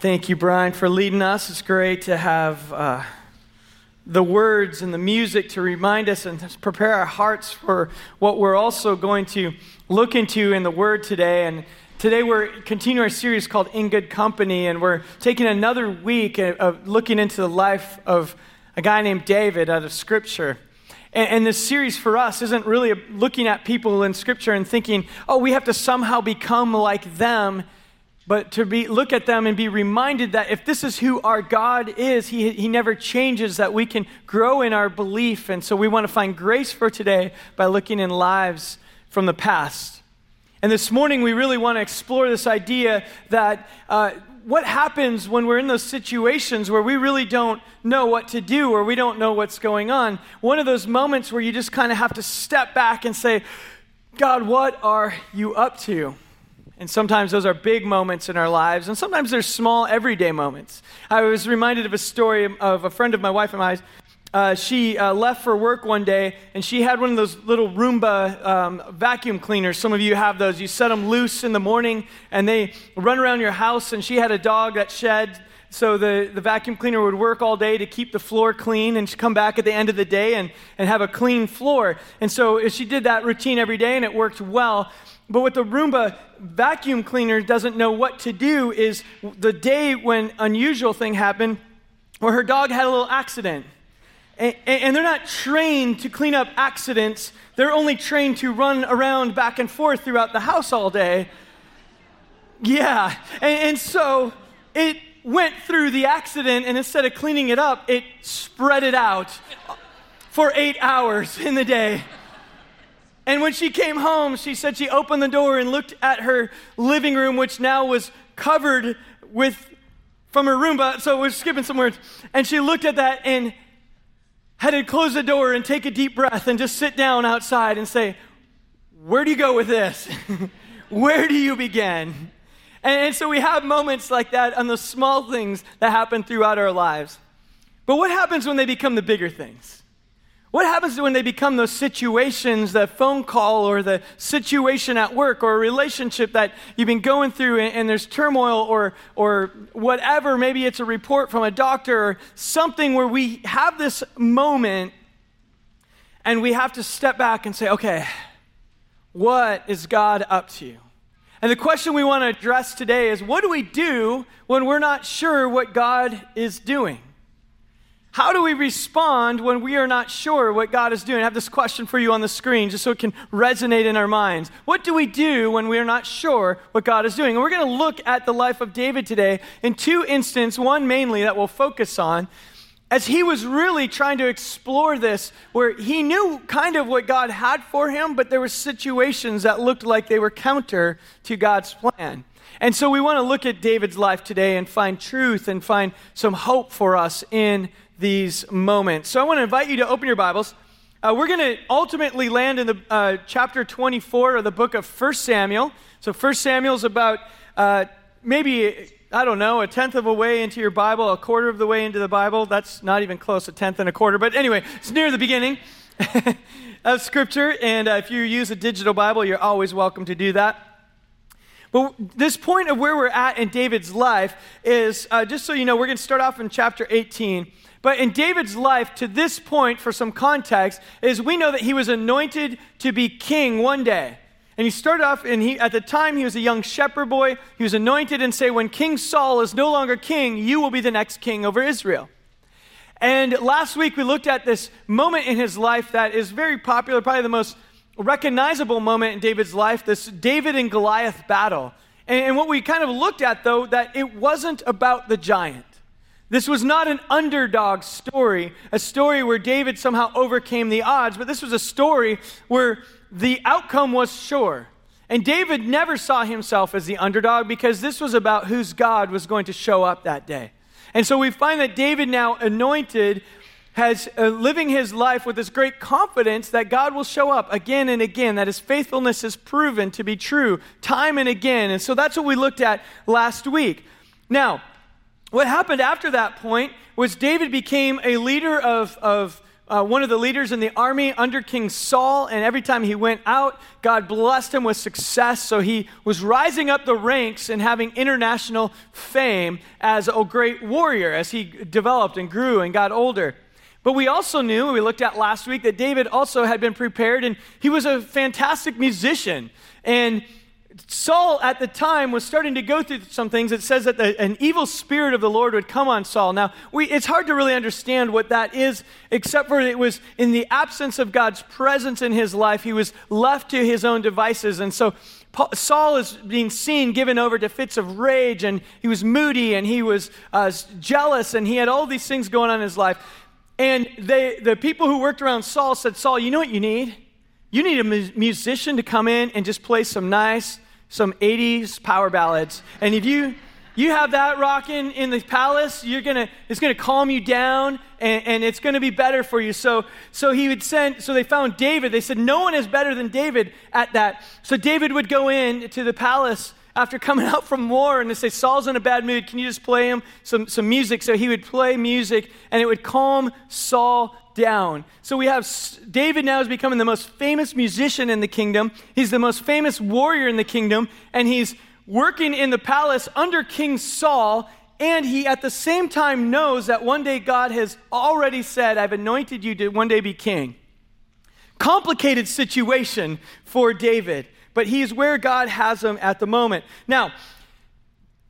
Thank you, Brian, for leading us. It's great to have uh, the words and the music to remind us and prepare our hearts for what we're also going to look into in the Word today. And today we're continuing our series called In Good Company, and we're taking another week of looking into the life of a guy named David out of Scripture. And, and this series for us isn't really looking at people in Scripture and thinking, oh, we have to somehow become like them but to be, look at them and be reminded that if this is who our God is, he, he never changes, that we can grow in our belief. And so we want to find grace for today by looking in lives from the past. And this morning, we really want to explore this idea that uh, what happens when we're in those situations where we really don't know what to do or we don't know what's going on. One of those moments where you just kind of have to step back and say, God, what are you up to? And sometimes those are big moments in our lives, and sometimes they're small, everyday moments. I was reminded of a story of a friend of my wife and I. Uh, she uh, left for work one day, and she had one of those little Roomba um, vacuum cleaners. Some of you have those. You set them loose in the morning, and they run around your house. And she had a dog that shed, so the, the vacuum cleaner would work all day to keep the floor clean, and she'd come back at the end of the day and, and have a clean floor. And so she did that routine every day, and it worked well. But what the Roomba vacuum cleaner doesn't know what to do is the day when unusual thing happened where her dog had a little accident. And, and, they're not trained to clean up accidents. They're only trained to run around back and forth throughout the house all day. Yeah. And, and so it went through the accident, and instead of cleaning it up, it spread it out for eight hours in the day. And when she came home, she said she opened the door and looked at her living room, which now was covered with from her Roomba. So we're skipping some words. And she looked at that and had to close the door and take a deep breath and just sit down outside and say, Where do you go with this? Where do you begin? And, so we have moments like that on the small things that happen throughout our lives. But what happens when they become the bigger things? What happens when they become those situations, the phone call or the situation at work or a relationship that you've been going through and, and, there's turmoil or, or whatever? Maybe it's a report from a doctor or something where we have this moment and we have to step back and say, okay, what is God up to? And the question we want to address today is what do we do when we're not sure what God is doing? How do we respond when we are not sure what God is doing? I have this question for you on the screen just so it can resonate in our minds. What do we do when we are not sure what God is doing? And we're going to look at the life of David today in two instances, one mainly that we'll focus on, as he was really trying to explore this, where he knew kind of what God had for him, but there were situations that looked like they were counter to God's plan. And so we want to look at David's life today and find truth and find some hope for us in these moments. So I want to invite you to open your Bibles. Uh, we're going to ultimately land in the uh, chapter 24 of the book of 1 Samuel. So 1 Samuel is about uh, maybe, I don't know, a tenth of a way into your Bible, a quarter of the way into the Bible. That's not even close, a tenth and a quarter. But anyway, it's near the beginning of Scripture. And uh, if you use a digital Bible, you're always welcome to do that. But this point of where we're at in David's life is, uh, just so you know, we're going to start off in chapter 18. But in David's life, to this point, for some context, is we know that he was anointed to be king one day. And he started off, and he, at the time, he was a young shepherd boy. He was anointed and say, When King Saul is no longer king, you will be the next king over Israel. And last week, we looked at this moment in his life that is very popular, probably the most recognizable moment in David's life this David and Goliath battle. And, what we kind of looked at, though, that it wasn't about the giant. This was not an underdog story, a story where David somehow overcame the odds, but this was a story where the outcome was sure. And David never saw himself as the underdog because this was about whose God was going to show up that day. And so we find that David, now anointed, has uh, living his life with this great confidence that God will show up again and again, that his faithfulness is proven to be true time and again. And so that's what we looked at last week. Now, what happened after that point was David became a leader of, of uh, one of the leaders in the army under King Saul, and every time he went out, God blessed him with success. So he was rising up the ranks and having international fame as a great warrior as he developed and grew and got older. But we also knew, we looked at last week, that David also had been prepared and he was a fantastic musician. And Saul at the time was starting to go through some things. It says that the, an evil spirit of the Lord would come on Saul. Now, we, it's hard to really understand what that is, except for it was in the absence of God's presence in his life, he was left to his own devices. And so Paul, Saul is being seen given over to fits of rage, and he was moody, and he was uh, jealous, and he had all these things going on in his life. And they, the people who worked around Saul said, Saul, you know what you need? You need a mu- musician to come in and just play some nice, some 80s power ballads. And if you you have that rocking in the palace, you're gonna it's gonna calm you down and, and it's gonna be better for you. So so he would send so they found David. They said no one is better than David at that. So David would go in to the palace after coming out from war and they say, Saul's in a bad mood. Can you just play him some, some music? So he would play music and it would calm Saul down. So we have David now is becoming the most famous musician in the kingdom. He's the most famous warrior in the kingdom, and he's working in the palace under King Saul. And he at the same time knows that one day God has already said, I've anointed you to one day be king. Complicated situation for David, but he's where God has him at the moment. Now,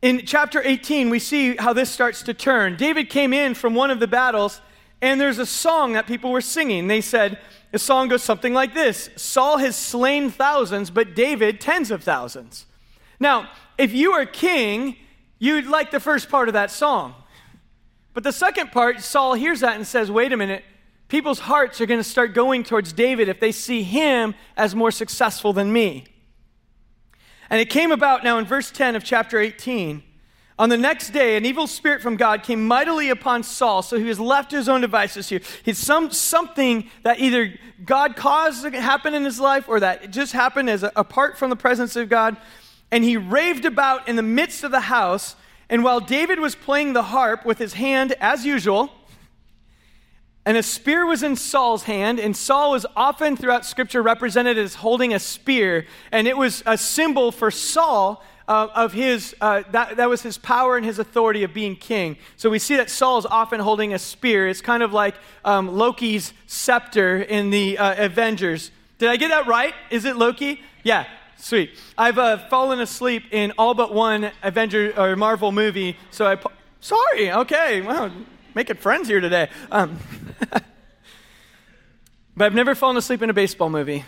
in chapter 18, we see how this starts to turn. David came in from one of the battles and there's a song that people were singing. They said, the song goes something like this Saul has slain thousands, but David tens of thousands. Now, if you are king, you'd like the first part of that song. But the second part, Saul hears that and says, wait a minute, people's hearts are going to start going towards David if they see him as more successful than me. And it came about now in verse 10 of chapter 18 on the next day, an evil spirit from God came mightily upon Saul, so he was left to his own devices here. He's some, something that either God caused to happen in his life or that just happened as a, apart from the presence of God. And he raved about in the midst of the house. And while David was playing the harp with his hand as usual, and a spear was in Saul's hand, and Saul was often throughout scripture represented as holding a spear, and it was a symbol for Saul uh, of his, uh, that, that was his power and his authority of being king. So we see that Saul is often holding a spear. It's kind of like um, Loki's scepter in the uh, Avengers. Did I get that right? Is it Loki? Yeah, sweet. I've uh, fallen asleep in all but one Avenger or Marvel movie, so I. Po- Sorry, okay, well, making friends here today. Um, but I've never fallen asleep in a baseball movie.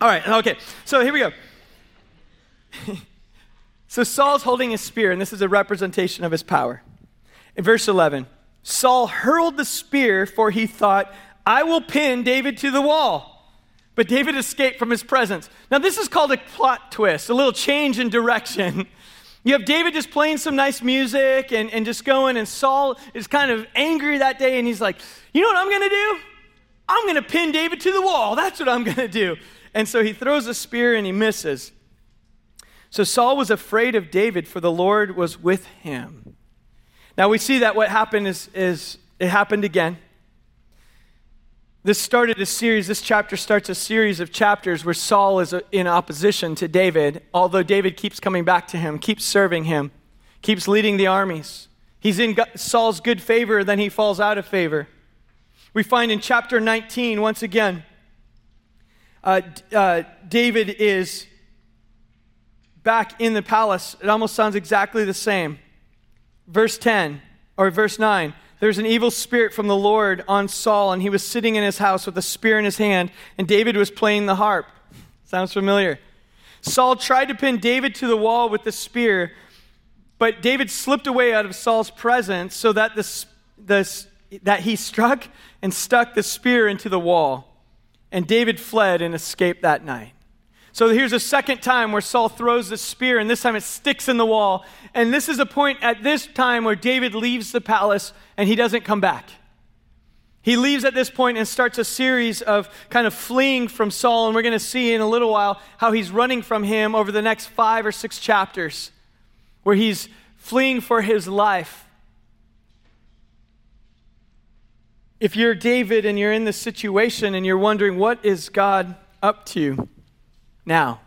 All right, okay, so here we go. so Saul's holding a spear, and this is a representation of his power. In verse 11, Saul hurled the spear, for he thought, I will pin David to the wall. But David escaped from his presence. Now, this is called a plot twist, a little change in direction. You have David just playing some nice music and, and just going, and Saul is kind of angry that day, and he's like, You know what I'm going to do? I'm going to pin David to the wall. That's what I'm going to do. And so he throws a spear and he misses. So Saul was afraid of David, for the Lord was with him. Now we see that what happened is, is it happened again. This started a series, this chapter starts a series of chapters where Saul is in opposition to David, although David keeps coming back to him, keeps serving him, keeps leading the armies. He's in Saul's good favor, then he falls out of favor. We find in chapter 19, once again, uh, uh, David is back in the palace, it almost sounds exactly the same. Verse 10 or verse 9 there's an evil spirit from the Lord on Saul, and he was sitting in his house with a spear in his hand, and David was playing the harp. Sounds familiar. Saul tried to pin David to the wall with the spear, but David slipped away out of Saul's presence so that, the, the, that he struck and stuck the spear into the wall. And David fled and escaped that night. So here's a second time where Saul throws the spear, and this time it sticks in the wall. And this is a point at this time where David leaves the palace and he doesn't come back. He leaves at this point and starts a series of kind of fleeing from Saul, and we're going to see in a little while how he's running from him over the next five or six chapters, where he's fleeing for his life. if you're David and you're in this situation and you're wondering, what is God up to now?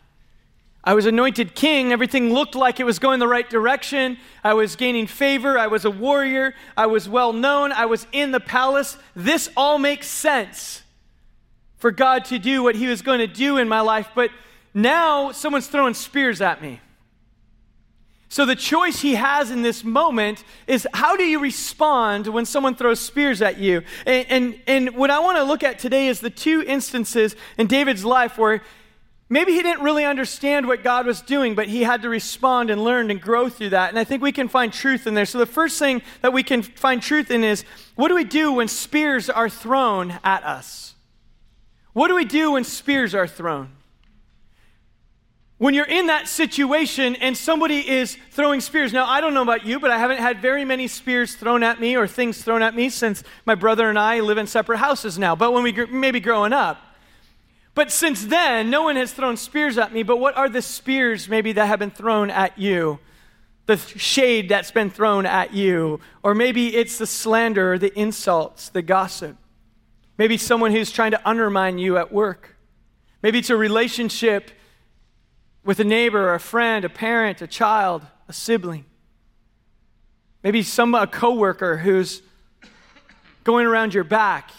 I was anointed king. Everything looked like it was going the right direction. I was gaining favor. I was a warrior. I was well known. I was in the palace. This all makes sense for God to do what he was going to do in my life. But now someone's throwing spears at me. So, the choice he has in this moment is how do you respond when someone throws spears at you? And, and, and what I want to look at today is the two instances in David's life where maybe he didn't really understand what God was doing, but he had to respond and learn and grow through that. And I think we can find truth in there. So, the first thing that we can find truth in is what do we do when spears are thrown at us? What do we do when spears are thrown? When you're in that situation and somebody is throwing spears. Now, I don't know about you, but I haven't had very many spears thrown at me or things thrown at me since my brother and I live in separate houses now. But when we maybe growing up. But since then, no one has thrown spears at me. But what are the spears maybe that have been thrown at you? The shade that's been thrown at you. Or maybe it's the slander the insults, the gossip. Maybe someone who's trying to undermine you at work. Maybe it's a relationship with a neighbor, or a friend, a parent, a child, a sibling. Maybe some a coworker who's going around your back.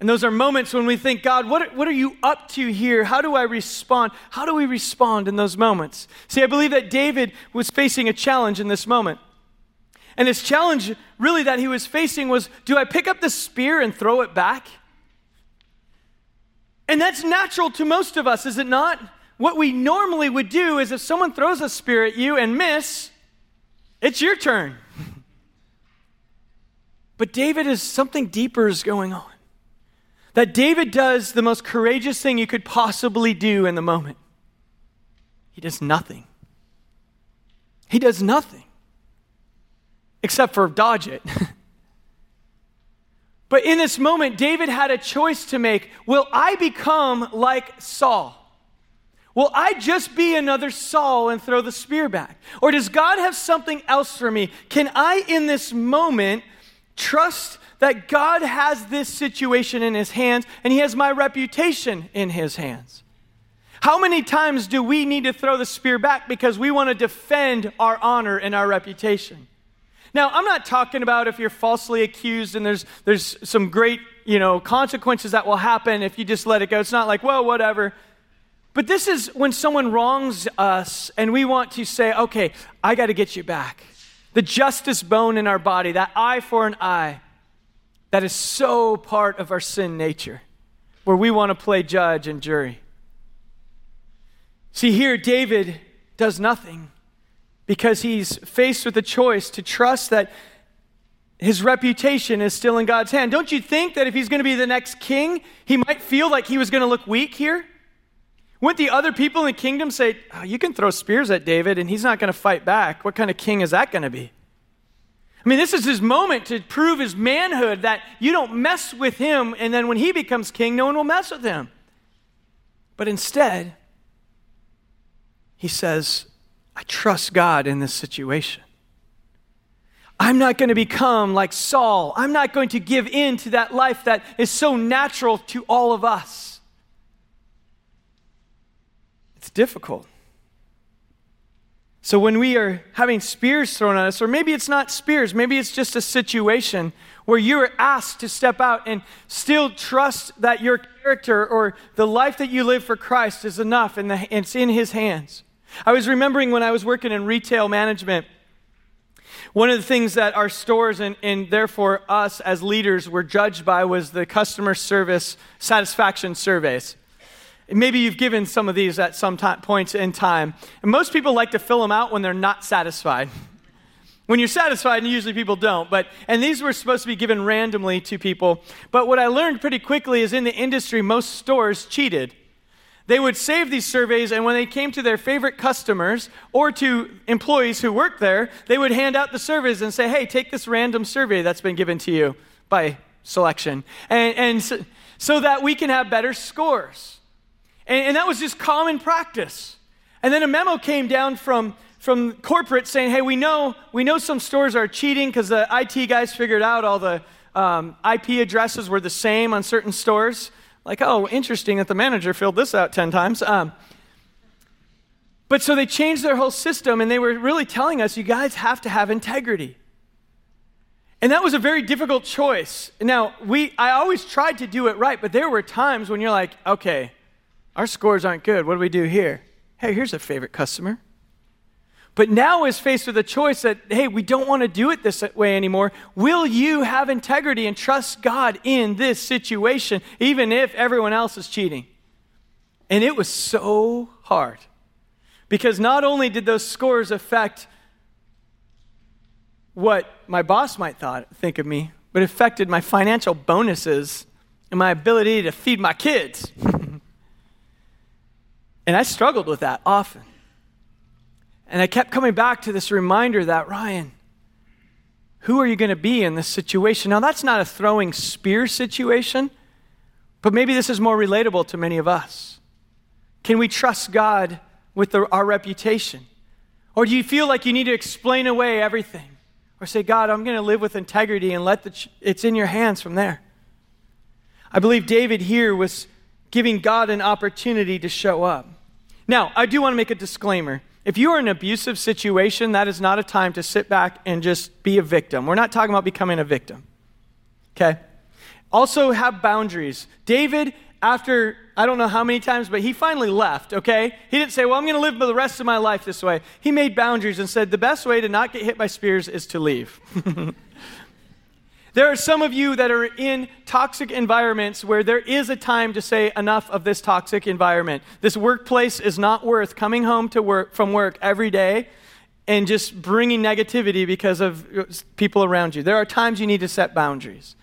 And those are moments when we think, God, what, what are you up to here? How do I respond? How do we respond in those moments? See, I believe that David was facing a challenge in this moment. And his challenge, really, that he was facing was do I pick up the spear and throw it back? And that's natural to most of us, is it not? what we normally would do is if someone throws a spear at you and miss, it's your turn. but David is something deeper is going on. That David does the most courageous thing you could possibly do in the moment. He does nothing. He does nothing except for dodge it. but in this moment, David had a choice to make. Will I become like Saul? Will I just be another Saul and throw the spear back? Or does God have something else for me? Can I, in this moment, trust that God has this situation in his hands and he has my reputation in his hands? How many times do we need to throw the spear back because we want to defend our honor and our reputation? Now, I'm not talking about if you're falsely accused and there's, there's some great, you know, consequences that will happen if you just let it go. It's not like, well, whatever. But this is when someone wrongs us and we want to say, okay, I got to get you back. The justice bone in our body, that eye for an eye, that is so part of our sin nature, where we want to play judge and jury. See, here, David does nothing because he's faced with a choice to trust that his reputation is still in God's hand. Don't you think that if he's going to be the next king, he might feel like he was going to look weak here? Wouldn't the other people in the kingdom say, oh, You can throw spears at David and he's not going to fight back? What kind of king is that going to be? I mean, this is his moment to prove his manhood that you don't mess with him, and then when he becomes king, no one will mess with him. But instead, he says, I trust God in this situation. I'm not going to become like Saul. I'm not going to give in to that life that is so natural to all of us. It's difficult. So when we are having spears thrown at us, or maybe it's not spears, maybe it's just a situation where you're asked to step out and still trust that your character or the life that you live for Christ is enough and it's in His hands. I was remembering when I was working in retail management, one of the things that our stores and, and therefore us as leaders were judged by was the customer service satisfaction surveys. Maybe you've given some of these at some t- points in time. And most people like to fill them out when they're not satisfied. When you're satisfied, and usually people don't, but and these were supposed to be given randomly to people. But what I learned pretty quickly is in the industry, most stores cheated. They would save these surveys, and when they came to their favorite customers or to employees who worked there, they would hand out the surveys and say, Hey, take this random survey that's been given to you by selection. And, and so, so that we can have better scores. And, and that was just common practice. And then a memo came down from, from corporate saying, hey, we know, we know some stores are cheating because the IT guys figured out all the, um, IP addresses were the same on certain stores. Like, oh, interesting that the manager filled this out 10 times. Um, but so they changed their whole system, and they were really telling us, you guys have to have integrity. And that was a very difficult choice. Now, we, I always tried to do it right, but there were times when you're like, okay, our scores aren't good. What do we do here? Hey, here's a favorite customer. But now is faced with a choice that, hey, we don't want to do it this way anymore. Will you have integrity and trust God in this situation, even if everyone else is cheating? And it was so hard. Because not only did those scores affect what my boss might thought, think of me, but affected my financial bonuses and my ability to feed my kids. and I struggled with that often. And I kept coming back to this reminder that, Ryan, who are you going to be in this situation? Now, that's not a throwing spear situation, but maybe this is more relatable to many of us. Can we trust God with the, our reputation? Or do you feel like you need to explain away everything? Or say, God, I'm going to live with integrity and let the, ch- it's in your hands from there. I believe David here was giving God an opportunity to show up. Now, I do want to make a disclaimer. If you are in an abusive situation, that is not a time to sit back and just be a victim. We're not talking about becoming a victim. Okay? Also, have boundaries. David, after I don't know how many times, but he finally left, okay? He didn't say, Well, I'm going to live the rest of my life this way. He made boundaries and said, The best way to not get hit by spears is to leave. There are some of you that are in toxic environments where there is a time to say enough of this toxic environment. This workplace is not worth coming home to work from work every day and just bringing negativity because of uh, people around you. There are times you need to set boundaries.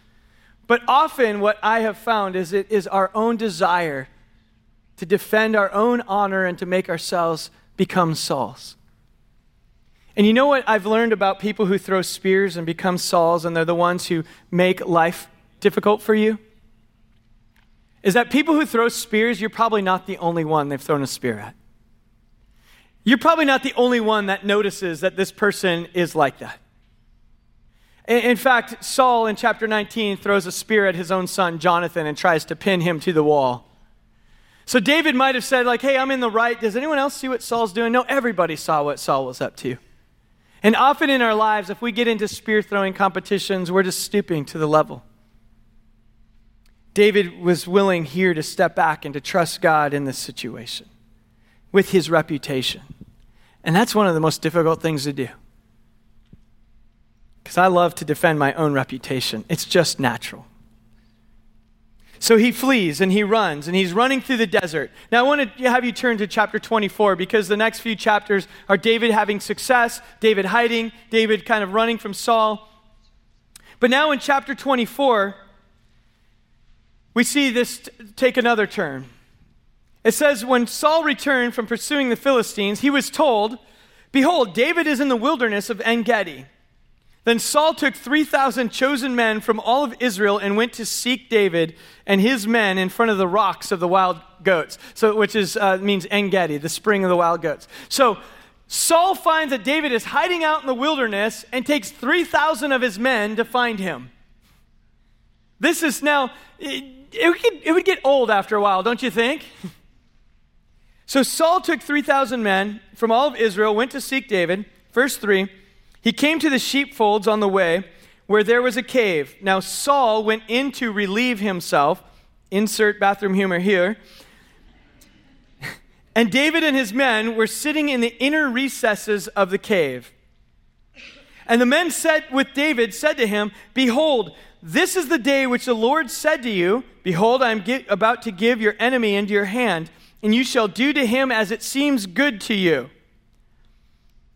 But often what I have found is it is our own desire to defend our own honor and to make ourselves become Sauls. And you know what I've learned about people who throw spears and become Sauls, and they're the ones who make life difficult for you? Is that people who throw spears, you're probably not the only one they've thrown a spear at. You're probably not the only one that notices that this person is like that. In fact, Saul in chapter 19 throws a spear at his own son, Jonathan, and tries to pin him to the wall. So David might have said, like, hey, I'm in the right. Does anyone else see what Saul's doing? No, everybody saw what Saul was up to. And often in our lives, if we get into spear throwing competitions, we're just stooping to the level. David was willing here to step back and to trust God in this situation with his reputation. And that's one of the most difficult things to do. Because I love to defend my own reputation, it's just natural. So he flees and he runs and he's running through the desert. Now, I want to have you turn to chapter 24 because the next few chapters are David having success, David hiding, David kind of running from Saul. But now in chapter 24, we see this t- take another turn. It says, When Saul returned from pursuing the Philistines, he was told, Behold, David is in the wilderness of En Gedi. Then Saul took 3,000 chosen men from all of Israel and went to seek David and his men in front of the rocks of the wild goats, so, which is, uh, means En Gedi, the spring of the wild goats. So Saul finds that David is hiding out in the wilderness and takes 3,000 of his men to find him. This is now, it, it, would get, it would get old after a while, don't you think? So Saul took 3,000 men from all of Israel, went to seek David. Verse 3 he came to the sheepfolds on the way where there was a cave. Now Saul went in to relieve himself. Insert bathroom humor here. And David and his men were sitting in the inner recesses of the cave. And the men said with David said to him, Behold, this is the day which the Lord said to you, Behold, I am about to give your enemy into your hand, and you shall do to him as it seems good to you.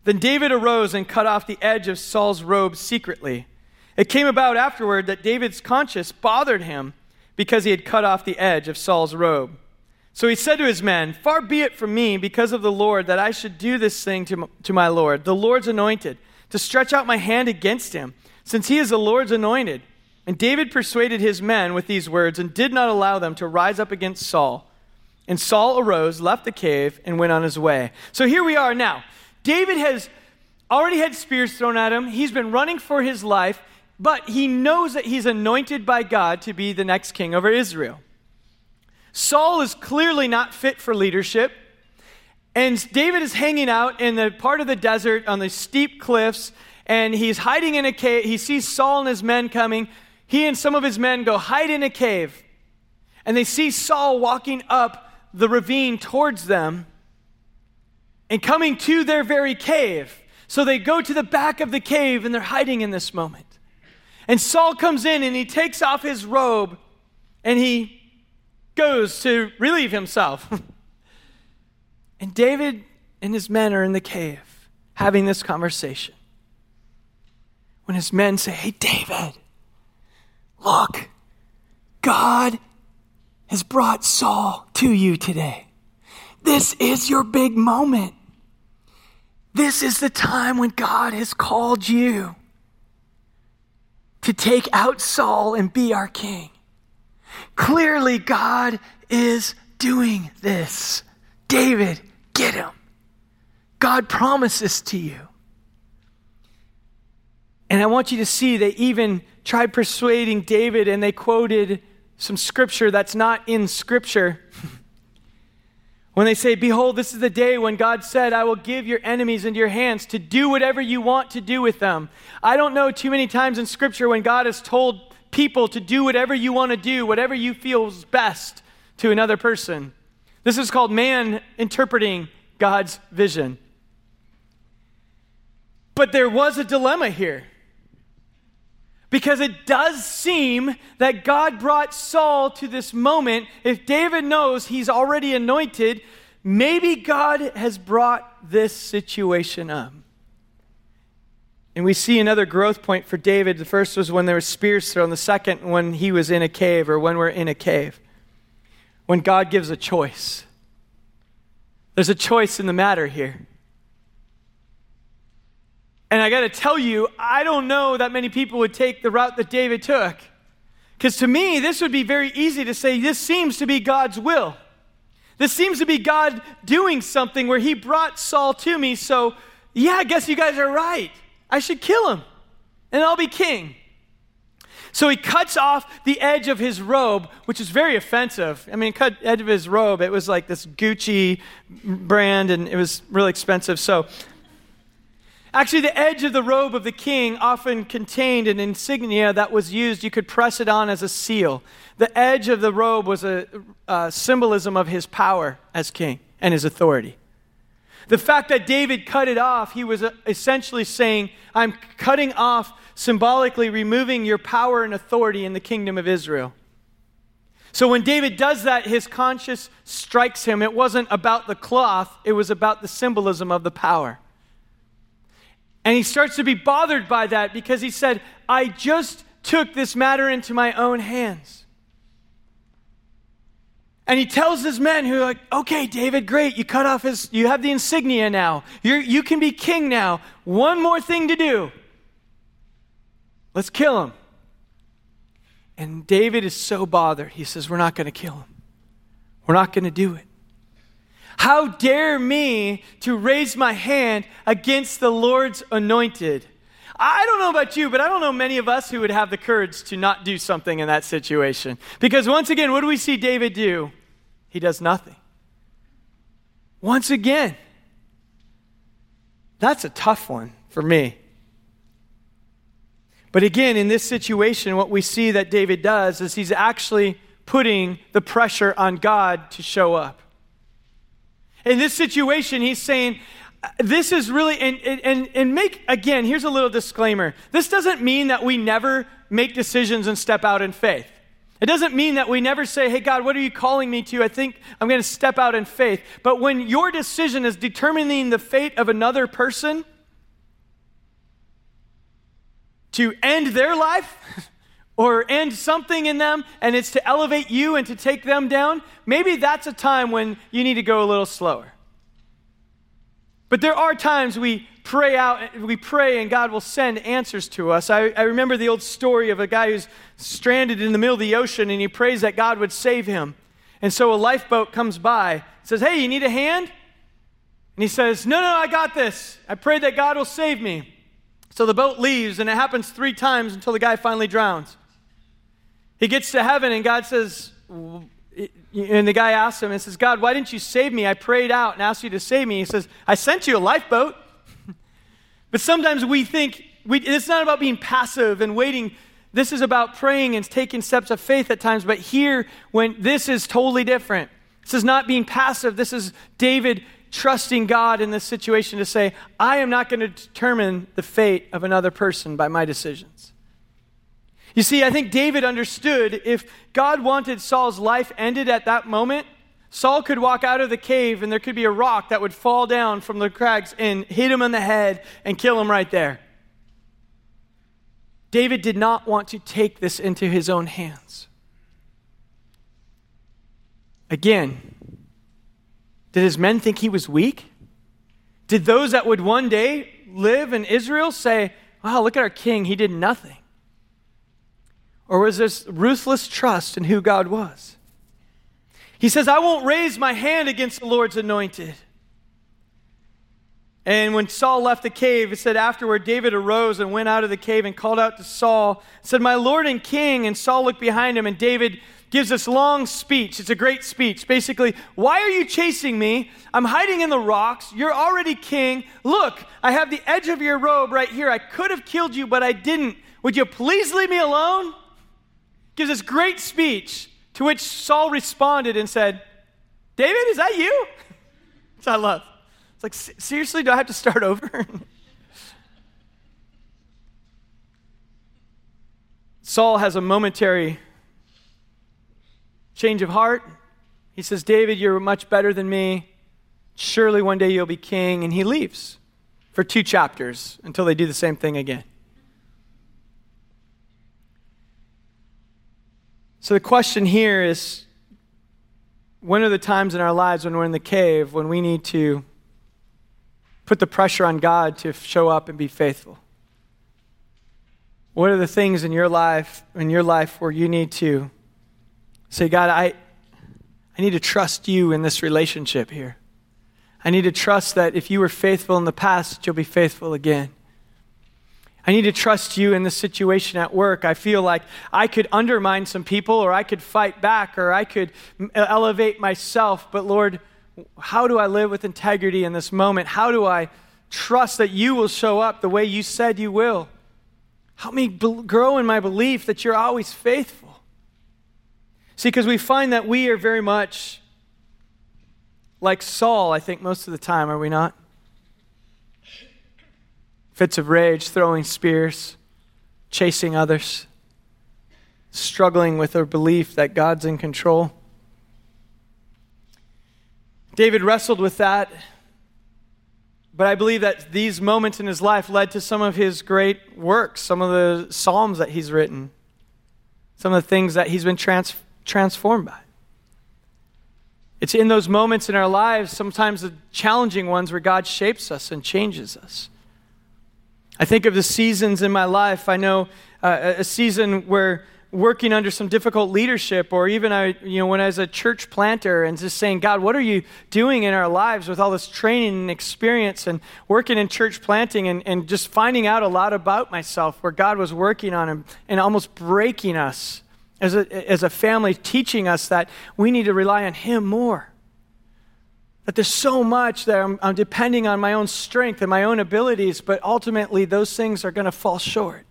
Then David arose and cut off the edge of Saul's robe secretly. It came about afterward that David's conscience bothered him because he had cut off the edge of Saul's robe. So he said to his men, Far be it from me, because of the Lord, that I should do this thing to, my Lord, the Lord's anointed, to stretch out my hand against him, since he is the Lord's anointed. And David persuaded his men with these words and did not allow them to rise up against Saul. And Saul arose, left the cave, and went on his way. So here we are now. David has already had spears thrown at him. He's been running for his life. but he knows that he's anointed by God to be the next king over Israel. Saul is clearly not fit for leadership. And David is hanging out in the part of the desert on the steep cliffs, and he's hiding in a cave. He sees Saul and his men coming. He and some of his men go hide in a cave, and they see Saul walking up the ravine towards them and coming to their very cave. So they go to the back of the cave and they're hiding in this moment. And Saul comes in and he takes off his robe and he goes to relieve himself. and David and his men are in the cave having this conversation. When his men say, Hey, David, look, God has brought Saul to you today. This is your big moment. This is the time when God has called you to take out Saul and be our king. Clearly, God is doing this. David, get him. God promises to you. And I want you to see they even tried persuading David and they quoted some scripture that's not in scripture. when they say, Behold, this is the day when God said, I will give your enemies into your hands to do whatever you want to do with them. I don't know too many times in scripture when God has told people to do whatever you want to do, whatever you feel is best to another person. This is called man interpreting God's vision. But there was a dilemma here. Because it does seem that God brought Saul to this moment. If David knows he's already anointed, maybe God has brought this situation up. And we see another growth point for David. The first was when there were spears thrown, the second, when he was in a cave or when we're in a cave. When God gives a choice. There's a choice in the matter here. And I got to tell you, I don't know that many people would take the route that David took. Because to me, this would be very easy to say, this seems to be God's will. This seems to be God doing something where he brought Saul to me. So, yeah, I guess you guys are right. I should kill him and I'll be king. So he cuts off the edge of his robe, which is very offensive. I mean, cut edge of his robe. It was like this Gucci brand, and it was really expensive. So, actually, the edge of the robe of the king often contained an insignia that was used. You could press it on as a seal. The edge of the robe was a, a symbolism of his power as king and his authority. The fact that David cut it off, he was uh, essentially saying, I'm cutting off, symbolically removing your power and authority in the kingdom of Israel. So when David does that, his conscience strikes him. It wasn't about the cloth, it was about the symbolism of the power. And he starts to be bothered by that because he said, I just took this matter into my own hands. And he tells his men who are like, okay, David, great. You cut off his, you have the insignia now. you you can be king now. One more thing to do. Let's kill him. And David is so bothered. He says, We're not going to kill him. We're not going to do it. How dare me to raise my hand against the Lord's anointed? I don't know about you, but I don't know many of us who would have the courage to not do something in that situation. Because once again, what do we see David do? He does nothing. Once again, that's a tough one for me. But again, in this situation, what we see that David does is he's actually putting the pressure on God to show up. In this situation, he's saying, uh, this is really, and, and, and make, again, here's a little disclaimer. This doesn't mean that we never make decisions and step out in faith. It doesn't mean that we never say, hey, God, what are you calling me to? I think I'm going to step out in faith. But when your decision is determining the fate of another person to end their life, or end something in them and it's to elevate you and to take them down, maybe that's a time when you need to go a little slower. But there are times we pray out, we pray, and God will send answers to us. I, I, remember the old story of a guy who's stranded in the middle of the ocean, and he prays that God would save him. And so a lifeboat comes by, says, Hey, you need a hand? And he says, No, no, I got this. I pray that God will save me. So the boat leaves, and it happens three times until the guy finally drowns. He gets to heaven, and God says, and the guy asks him and says, God, why didn't you save me? I prayed out and asked you to save me. He says, I sent you a lifeboat. but sometimes we think we, it's not about being passive and waiting. This is about praying and taking steps of faith at times. But here, when this is totally different, this is not being passive. This is David trusting God in this situation to say, I am not going to determine the fate of another person by my decisions. You see, I think David understood if God wanted Saul's life ended at that moment, Saul could walk out of the cave and there could be a rock that would fall down from the crags and hit him in the head and kill him right there. David did not want to take this into his own hands. Again, did his men think he was weak? Did those that would one day live in Israel say, wow, look at our king, he did nothing? Or was this ruthless trust in who God was? He says, I won't raise my hand against the Lord's anointed. And when Saul left the cave, it said afterward, David arose and went out of the cave and called out to Saul, said, My Lord and King. And Saul looked behind him, and David gives this long speech. It's a great speech. Basically, why are you chasing me? I'm hiding in the rocks. You're already king. Look, I have the edge of your robe right here. I could have killed you, but I didn't. Would you please leave me alone? Gives this great speech to which Saul responded and said, David, is that you? Which I love. It's like, seriously, do I have to start over? Saul has a momentary change of heart. He says, David, you're much better than me. Surely one day you'll be king. And he leaves for two chapters until they do the same thing again. So the question here is when are the times in our lives when we're in the cave when we need to put the pressure on God to show up and be faithful? What are the things in your life in your life where you need to Say, God, I, I need to trust you in this relationship here. I need to trust that if you were faithful in the past, you'll be faithful again. I need to trust you in this situation at work. I feel like I could undermine some people, or I could fight back, or I could elevate myself. But Lord, how do I live with integrity in this moment? How do I trust that you will show up the way you said you will? Help me grow in my belief that you're always faithful. See, because we find that we are very much like Saul, I think, most of the time, are we not? Fits of rage, throwing spears, chasing others, struggling with our belief that God's in control. David wrestled with that, but I believe that these moments in his life led to some of his great works, some of the Psalms that he's written, some of the things that he's been transformed transformed by. It's in those moments in our lives, sometimes the challenging ones, where God shapes us and changes us. I think of the seasons in my life. I know uh, a season where working under some difficult leadership, or even I, you know, when I was a church planter and just saying, God, what are you doing in our lives with all this training and experience and working in church planting and, and just finding out a lot about myself where God was working on him and almost breaking us as a, as a family teaching us that we need to rely on Him more. That there's so much that I'm, I'm depending on my own strength and my own abilities, but ultimately those things are going to fall short.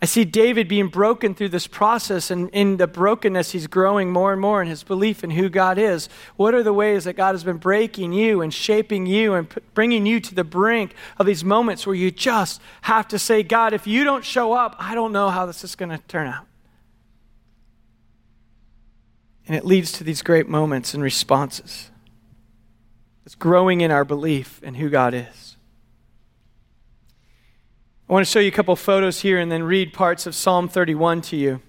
I see David being broken through this process, and in the brokenness, he's growing more and more in his belief in who God is. What are the ways that God has been breaking you and shaping you and bringing you to the brink of these moments where you just have to say, God, if you don't show up, I don't know how this is going to turn out. And it leads to these great moments and responses. It's growing in our belief in who God is. I want to show you a couple photos here and then read parts of Psalm 31 to you.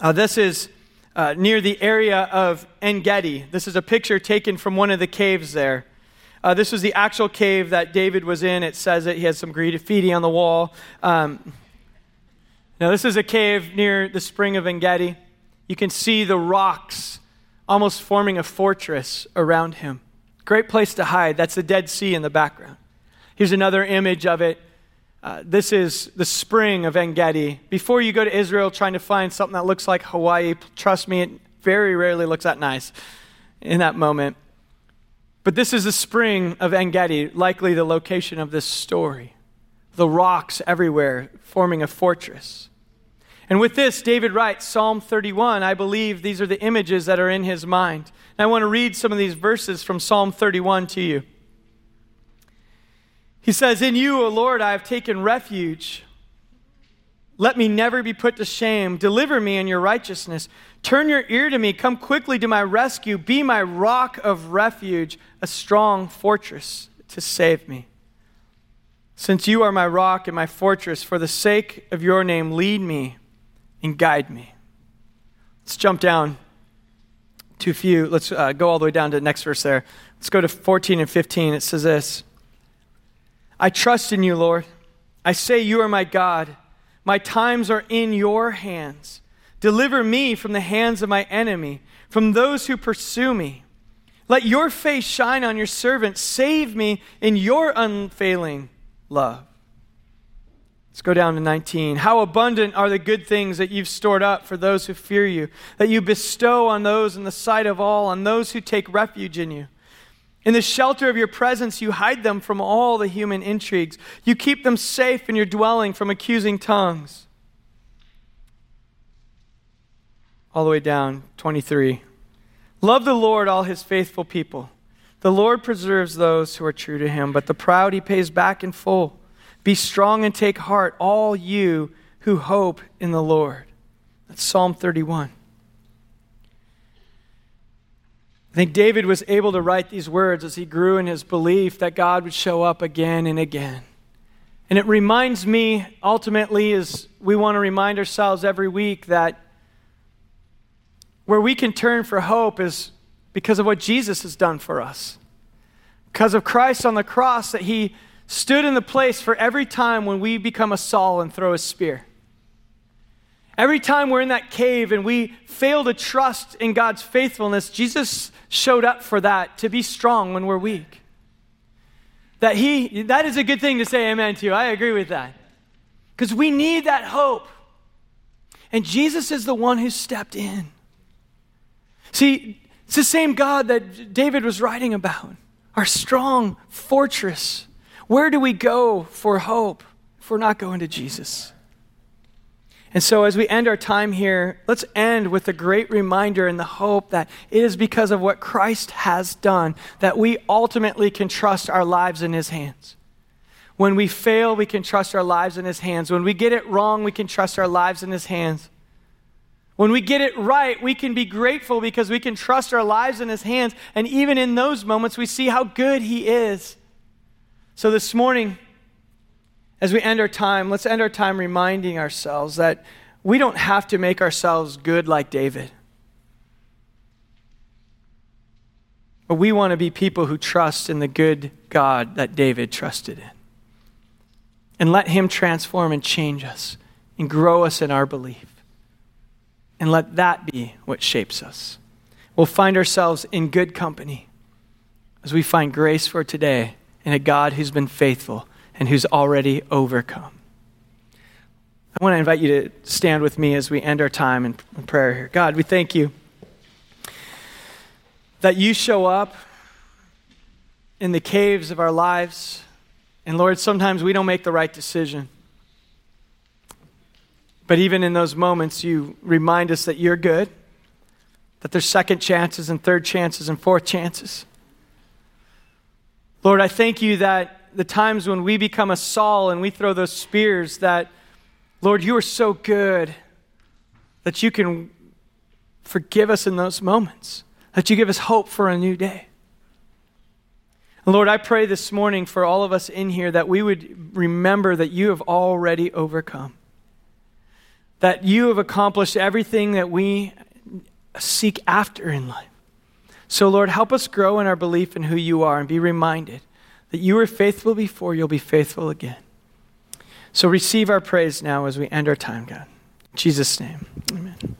Uh, this is uh, near the area of En Gedi. This is a picture taken from one of the caves there. Uh, this was the actual cave that David was in. It says that he had some graffiti on the wall. Um, now, this is a cave near the spring of En Gedi. You can see the rocks almost forming a fortress around him. Great place to hide. That's the Dead Sea in the background. Here's another image of it. Uh, this is the spring of En Gedi. Before you go to Israel trying to find something that looks like Hawaii, trust me, it very rarely looks that nice in that moment. But this is the spring of En Gedi, likely the location of this story. The rocks everywhere forming a fortress. And with this, David writes Psalm 31. I believe these are the images that are in his mind. And I want to read some of these verses from Psalm 31 to you. He says, In you, O Lord, I have taken refuge. Let me never be put to shame. Deliver me in your righteousness. Turn your ear to me. Come quickly to my rescue. Be my rock of refuge, a strong fortress to save me. Since you are my rock and my fortress, for the sake of your name, lead me and guide me. Let's jump down to a few. Let's uh, go all the way down to the next verse there. Let's go to 14 and 15. It says this. I trust in you, Lord. I say you are my God. My times are in your hands. Deliver me from the hands of my enemy, from those who pursue me. Let your face shine on your servant. Save me in your unfailing love. Let's go down to 19. How abundant are the good things that you've stored up for those who fear you, that you bestow on those in the sight of all, on those who take refuge in you. In the shelter of your presence, you hide them from all the human intrigues. You keep them safe in your dwelling from accusing tongues. All the way down, 23. Love the Lord, all his faithful people. The Lord preserves those who are true to him, but the proud he pays back in full. Be strong and take heart, all you who hope in the Lord. That's Psalm 31. I think David was able to write these words as he grew in his belief that God would show up again and again. And it reminds me, ultimately, as we want to remind ourselves every week, that where we can turn for hope is because of what Jesus has done for us. Because of Christ on the cross, that he stood in the place for every time when we become a Saul and throw a spear. Every time we're in that cave and we fail to trust in God's faithfulness, Jesus showed up for that to be strong when we're weak. That he that is a good thing to say amen to. I agree with that. Cuz we need that hope. And Jesus is the one who stepped in. See, it's the same God that David was writing about. Our strong fortress. Where do we go for hope if we're not going to Jesus? And so, as we end our time here, let's end with a great reminder and the hope that it is because of what Christ has done that we ultimately can trust our lives in His hands. When we fail, we can trust our lives in His hands. When we get it wrong, we can trust our lives in His hands. When we get it right, we can be grateful because we can trust our lives in His hands. And even in those moments, we see how good He is. So, this morning, as we end our time, let's end our time reminding ourselves that we don't have to make ourselves good like David. But we want to be people who trust in the good God that David trusted in. And let Him transform and change us and grow us in our belief. And let that be what shapes us. We'll find ourselves in good company as we find grace for today in a God who's been faithful and who's already overcome. I want to invite you to stand with me as we end our time in prayer here. God, we thank you that you show up in the caves of our lives. And Lord, sometimes we don't make the right decision. But even in those moments, you remind us that you're good, that there's second chances and third chances and fourth chances. Lord, I thank you that the times when we become a Saul and we throw those spears that, Lord, you are so good that you can forgive us in those moments, that you give us hope for a new day. Lord, I pray this morning for all of us in here that we would remember that you have already overcome, that you have accomplished everything that we seek after in life. So, Lord, help us grow in our belief in who you are and be reminded that you were faithful before, you'll be faithful again. So receive our praise now as we end our time, God. In Jesus' name, amen.